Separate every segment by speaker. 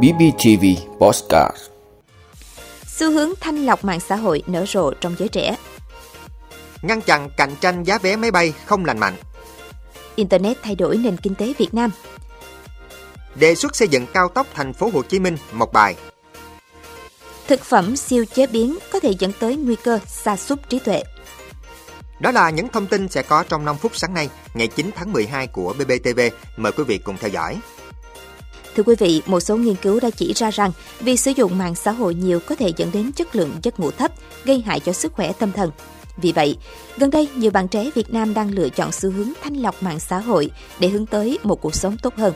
Speaker 1: BBTV Postcard
Speaker 2: Xu hướng thanh lọc mạng xã hội nở rộ trong giới trẻ.
Speaker 3: Ngăn chặn cạnh tranh giá vé máy bay không lành mạnh.
Speaker 2: Internet thay đổi nền kinh tế Việt Nam.
Speaker 3: Đề xuất xây dựng cao tốc thành phố Hồ Chí Minh một bài.
Speaker 2: Thực phẩm siêu chế biến có thể dẫn tới nguy cơ sa sút trí tuệ.
Speaker 3: Đó là những thông tin sẽ có trong 5 phút sáng nay, ngày 9 tháng 12 của BBTV. Mời quý vị cùng theo dõi.
Speaker 2: Thưa quý vị, một số nghiên cứu đã chỉ ra rằng việc sử dụng mạng xã hội nhiều có thể dẫn đến chất lượng giấc ngủ thấp, gây hại cho sức khỏe tâm thần. Vì vậy, gần đây nhiều bạn trẻ Việt Nam đang lựa chọn xu hướng thanh lọc mạng xã hội để hướng tới một cuộc sống tốt hơn.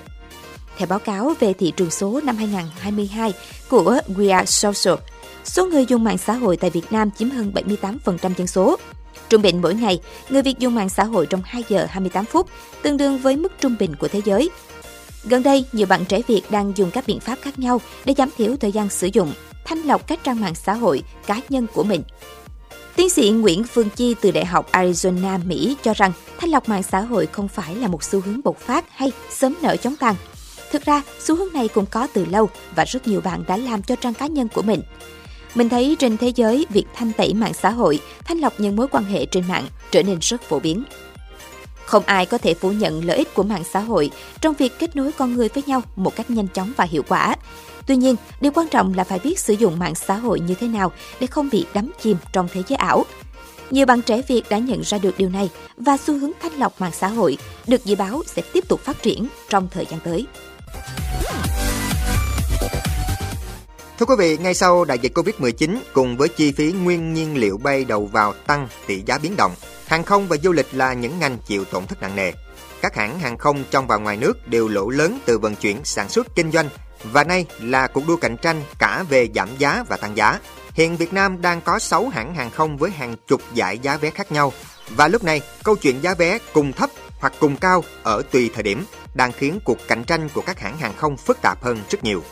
Speaker 2: Theo báo cáo về thị trường số năm 2022 của We Are Social, số người dùng mạng xã hội tại Việt Nam chiếm hơn 78% dân số. Trung bình mỗi ngày, người Việt dùng mạng xã hội trong 2 giờ 28 phút, tương đương với mức trung bình của thế giới. Gần đây, nhiều bạn trẻ Việt đang dùng các biện pháp khác nhau để giảm thiểu thời gian sử dụng, thanh lọc các trang mạng xã hội cá nhân của mình. Tiến sĩ Nguyễn Phương Chi từ Đại học Arizona, Mỹ cho rằng thanh lọc mạng xã hội không phải là một xu hướng bộc phát hay sớm nở chóng tàn. Thực ra, xu hướng này cũng có từ lâu và rất nhiều bạn đã làm cho trang cá nhân của mình. Mình thấy trên thế giới, việc thanh tẩy mạng xã hội, thanh lọc những mối quan hệ trên mạng trở nên rất phổ biến. Không ai có thể phủ nhận lợi ích của mạng xã hội trong việc kết nối con người với nhau một cách nhanh chóng và hiệu quả. Tuy nhiên, điều quan trọng là phải biết sử dụng mạng xã hội như thế nào để không bị đắm chìm trong thế giới ảo. Nhiều bạn trẻ Việt đã nhận ra được điều này và xu hướng thanh lọc mạng xã hội được dự báo sẽ tiếp tục phát triển trong thời gian tới.
Speaker 3: Thưa quý vị, ngay sau đại dịch Covid-19 cùng với chi phí nguyên nhiên liệu bay đầu vào tăng, tỷ giá biến động, hàng không và du lịch là những ngành chịu tổn thất nặng nề. Các hãng hàng không trong và ngoài nước đều lỗ lớn từ vận chuyển, sản xuất, kinh doanh và nay là cuộc đua cạnh tranh cả về giảm giá và tăng giá. Hiện Việt Nam đang có 6 hãng hàng không với hàng chục giải giá vé khác nhau. Và lúc này, câu chuyện giá vé cùng thấp hoặc cùng cao ở tùy thời điểm đang khiến cuộc cạnh tranh của các hãng hàng không phức tạp hơn rất nhiều.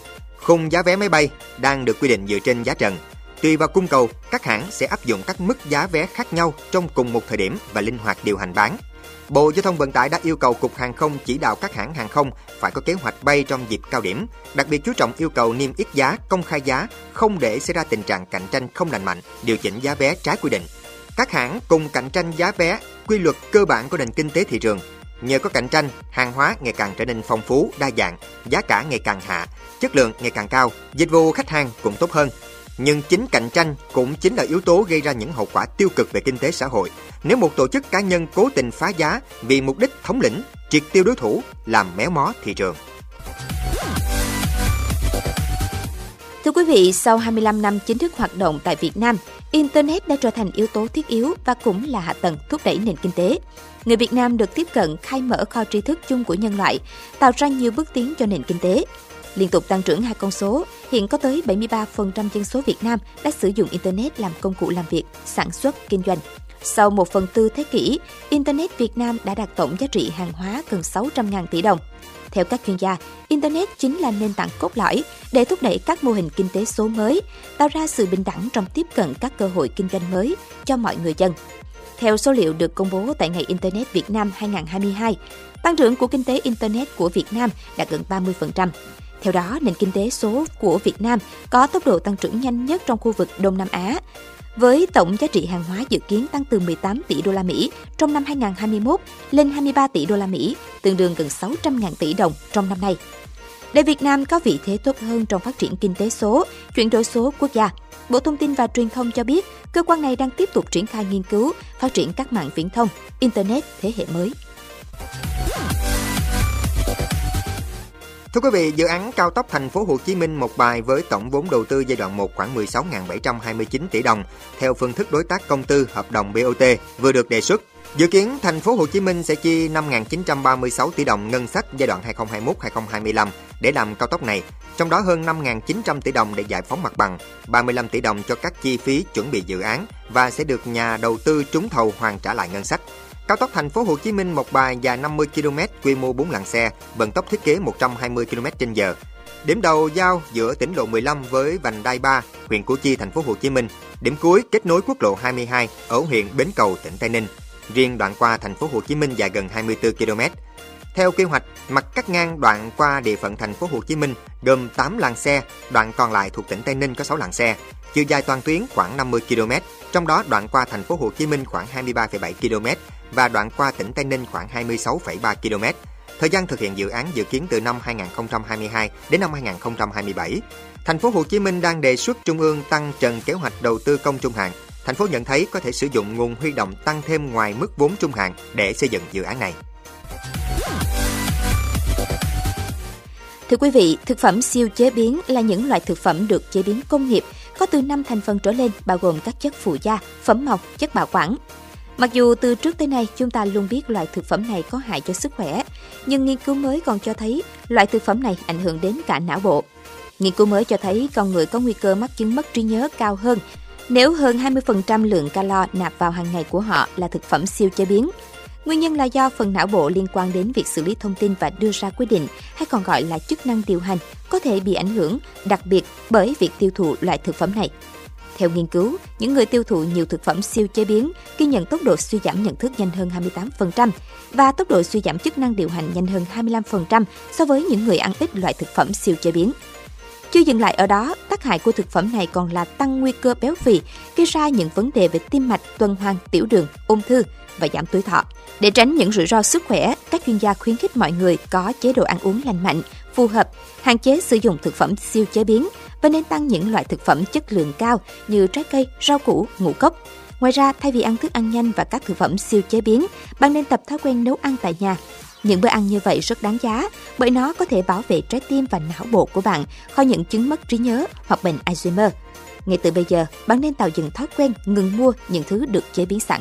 Speaker 3: Khung giá vé máy bay đang được quy định dựa trên giá trần. Tùy vào cung cầu, các hãng sẽ áp dụng các mức giá vé khác nhau trong cùng một thời điểm và linh hoạt điều hành bán. Bộ Giao thông Vận tải đã yêu cầu Cục Hàng không chỉ đạo các hãng hàng không phải có kế hoạch bay trong dịp cao điểm, đặc biệt chú trọng yêu cầu niêm yết giá, công khai giá, không để xảy ra tình trạng cạnh tranh không lành mạnh, điều chỉnh giá vé trái quy định. Các hãng cùng cạnh tranh giá vé, quy luật cơ bản của nền kinh tế thị trường. Nhờ có cạnh tranh, hàng hóa ngày càng trở nên phong phú, đa dạng, giá cả ngày càng hạ, chất lượng ngày càng cao, dịch vụ khách hàng cũng tốt hơn. Nhưng chính cạnh tranh cũng chính là yếu tố gây ra những hậu quả tiêu cực về kinh tế xã hội. Nếu một tổ chức cá nhân cố tình phá giá vì mục đích thống lĩnh, triệt tiêu đối thủ, làm méo mó thị trường.
Speaker 2: Thưa quý vị, sau 25 năm chính thức hoạt động tại Việt Nam, Internet đã trở thành yếu tố thiết yếu và cũng là hạ tầng thúc đẩy nền kinh tế. Người Việt Nam được tiếp cận khai mở kho tri thức chung của nhân loại, tạo ra nhiều bước tiến cho nền kinh tế. Liên tục tăng trưởng hai con số, hiện có tới 73% dân số Việt Nam đã sử dụng Internet làm công cụ làm việc, sản xuất, kinh doanh. Sau một phần tư thế kỷ, Internet Việt Nam đã đạt tổng giá trị hàng hóa gần 600.000 tỷ đồng. Theo các chuyên gia, Internet chính là nền tảng cốt lõi để thúc đẩy các mô hình kinh tế số mới, tạo ra sự bình đẳng trong tiếp cận các cơ hội kinh doanh mới cho mọi người dân. Theo số liệu được công bố tại Ngày Internet Việt Nam 2022, tăng trưởng của kinh tế Internet của Việt Nam đạt gần 30%. Theo đó, nền kinh tế số của Việt Nam có tốc độ tăng trưởng nhanh nhất trong khu vực Đông Nam Á, với tổng giá trị hàng hóa dự kiến tăng từ 18 tỷ đô la Mỹ trong năm 2021 lên 23 tỷ đô la Mỹ, tương đương gần 600.000 tỷ đồng trong năm nay. Để Việt Nam có vị thế tốt hơn trong phát triển kinh tế số, chuyển đổi số quốc gia, Bộ Thông tin và Truyền thông cho biết cơ quan này đang tiếp tục triển khai nghiên cứu, phát triển các mạng viễn thông, Internet thế hệ mới.
Speaker 3: Thưa quý vị, dự án cao tốc thành phố Hồ Chí Minh một bài với tổng vốn đầu tư giai đoạn 1 khoảng 16.729 tỷ đồng theo phương thức đối tác công tư hợp đồng BOT vừa được đề xuất. Dự kiến thành phố Hồ Chí Minh sẽ chi 5.936 tỷ đồng ngân sách giai đoạn 2021-2025 để làm cao tốc này, trong đó hơn 5.900 tỷ đồng để giải phóng mặt bằng, 35 tỷ đồng cho các chi phí chuẩn bị dự án và sẽ được nhà đầu tư trúng thầu hoàn trả lại ngân sách. Cao tốc thành phố Hồ Chí Minh một bài dài 50 km, quy mô 4 làn xe, vận tốc thiết kế 120 km/h. Điểm đầu giao giữa tỉnh lộ 15 với vành đai 3, huyện Củ Chi, thành phố Hồ Chí Minh. Điểm cuối kết nối quốc lộ 22 ở huyện Bến Cầu, tỉnh Tây Ninh. Riêng đoạn qua thành phố Hồ Chí Minh dài gần 24 km. Theo kế hoạch, mặt cắt ngang đoạn qua địa phận thành phố Hồ Chí Minh gồm 8 làn xe, đoạn còn lại thuộc tỉnh Tây Ninh có 6 làn xe. Chiều dài toàn tuyến khoảng 50 km, trong đó đoạn qua thành phố Hồ Chí Minh khoảng 23,7 km và đoạn qua tỉnh Tây Ninh khoảng 26,3 km. Thời gian thực hiện dự án dự kiến từ năm 2022 đến năm 2027. Thành phố Hồ Chí Minh đang đề xuất Trung ương tăng trần kế hoạch đầu tư công trung hạn. Thành phố nhận thấy có thể sử dụng nguồn huy động tăng thêm ngoài mức vốn trung hạn để xây dựng dự án này.
Speaker 2: Thưa quý vị, thực phẩm siêu chế biến là những loại thực phẩm được chế biến công nghiệp, có từ 5 thành phần trở lên bao gồm các chất phụ gia, phẩm màu, chất bảo quản. Mặc dù từ trước tới nay chúng ta luôn biết loại thực phẩm này có hại cho sức khỏe, nhưng nghiên cứu mới còn cho thấy loại thực phẩm này ảnh hưởng đến cả não bộ. Nghiên cứu mới cho thấy con người có nguy cơ mắc chứng mất trí nhớ cao hơn nếu hơn 20% lượng calo nạp vào hàng ngày của họ là thực phẩm siêu chế biến. Nguyên nhân là do phần não bộ liên quan đến việc xử lý thông tin và đưa ra quyết định, hay còn gọi là chức năng điều hành, có thể bị ảnh hưởng, đặc biệt bởi việc tiêu thụ loại thực phẩm này. Theo nghiên cứu, những người tiêu thụ nhiều thực phẩm siêu chế biến ghi nhận tốc độ suy giảm nhận thức nhanh hơn 28% và tốc độ suy giảm chức năng điều hành nhanh hơn 25% so với những người ăn ít loại thực phẩm siêu chế biến. Chưa dừng lại ở đó, tác hại của thực phẩm này còn là tăng nguy cơ béo phì, gây ra những vấn đề về tim mạch, tuần hoàn, tiểu đường, ung thư và giảm tuổi thọ. Để tránh những rủi ro sức khỏe, các chuyên gia khuyến khích mọi người có chế độ ăn uống lành mạnh, phù hợp, hạn chế sử dụng thực phẩm siêu chế biến và nên tăng những loại thực phẩm chất lượng cao như trái cây, rau củ, ngũ cốc. Ngoài ra, thay vì ăn thức ăn nhanh và các thực phẩm siêu chế biến, bạn nên tập thói quen nấu ăn tại nhà. Những bữa ăn như vậy rất đáng giá bởi nó có thể bảo vệ trái tim và não bộ của bạn khỏi những chứng mất trí nhớ hoặc bệnh Alzheimer. Ngay từ bây giờ, bạn nên tạo dựng thói quen ngừng mua những thứ được chế biến sẵn.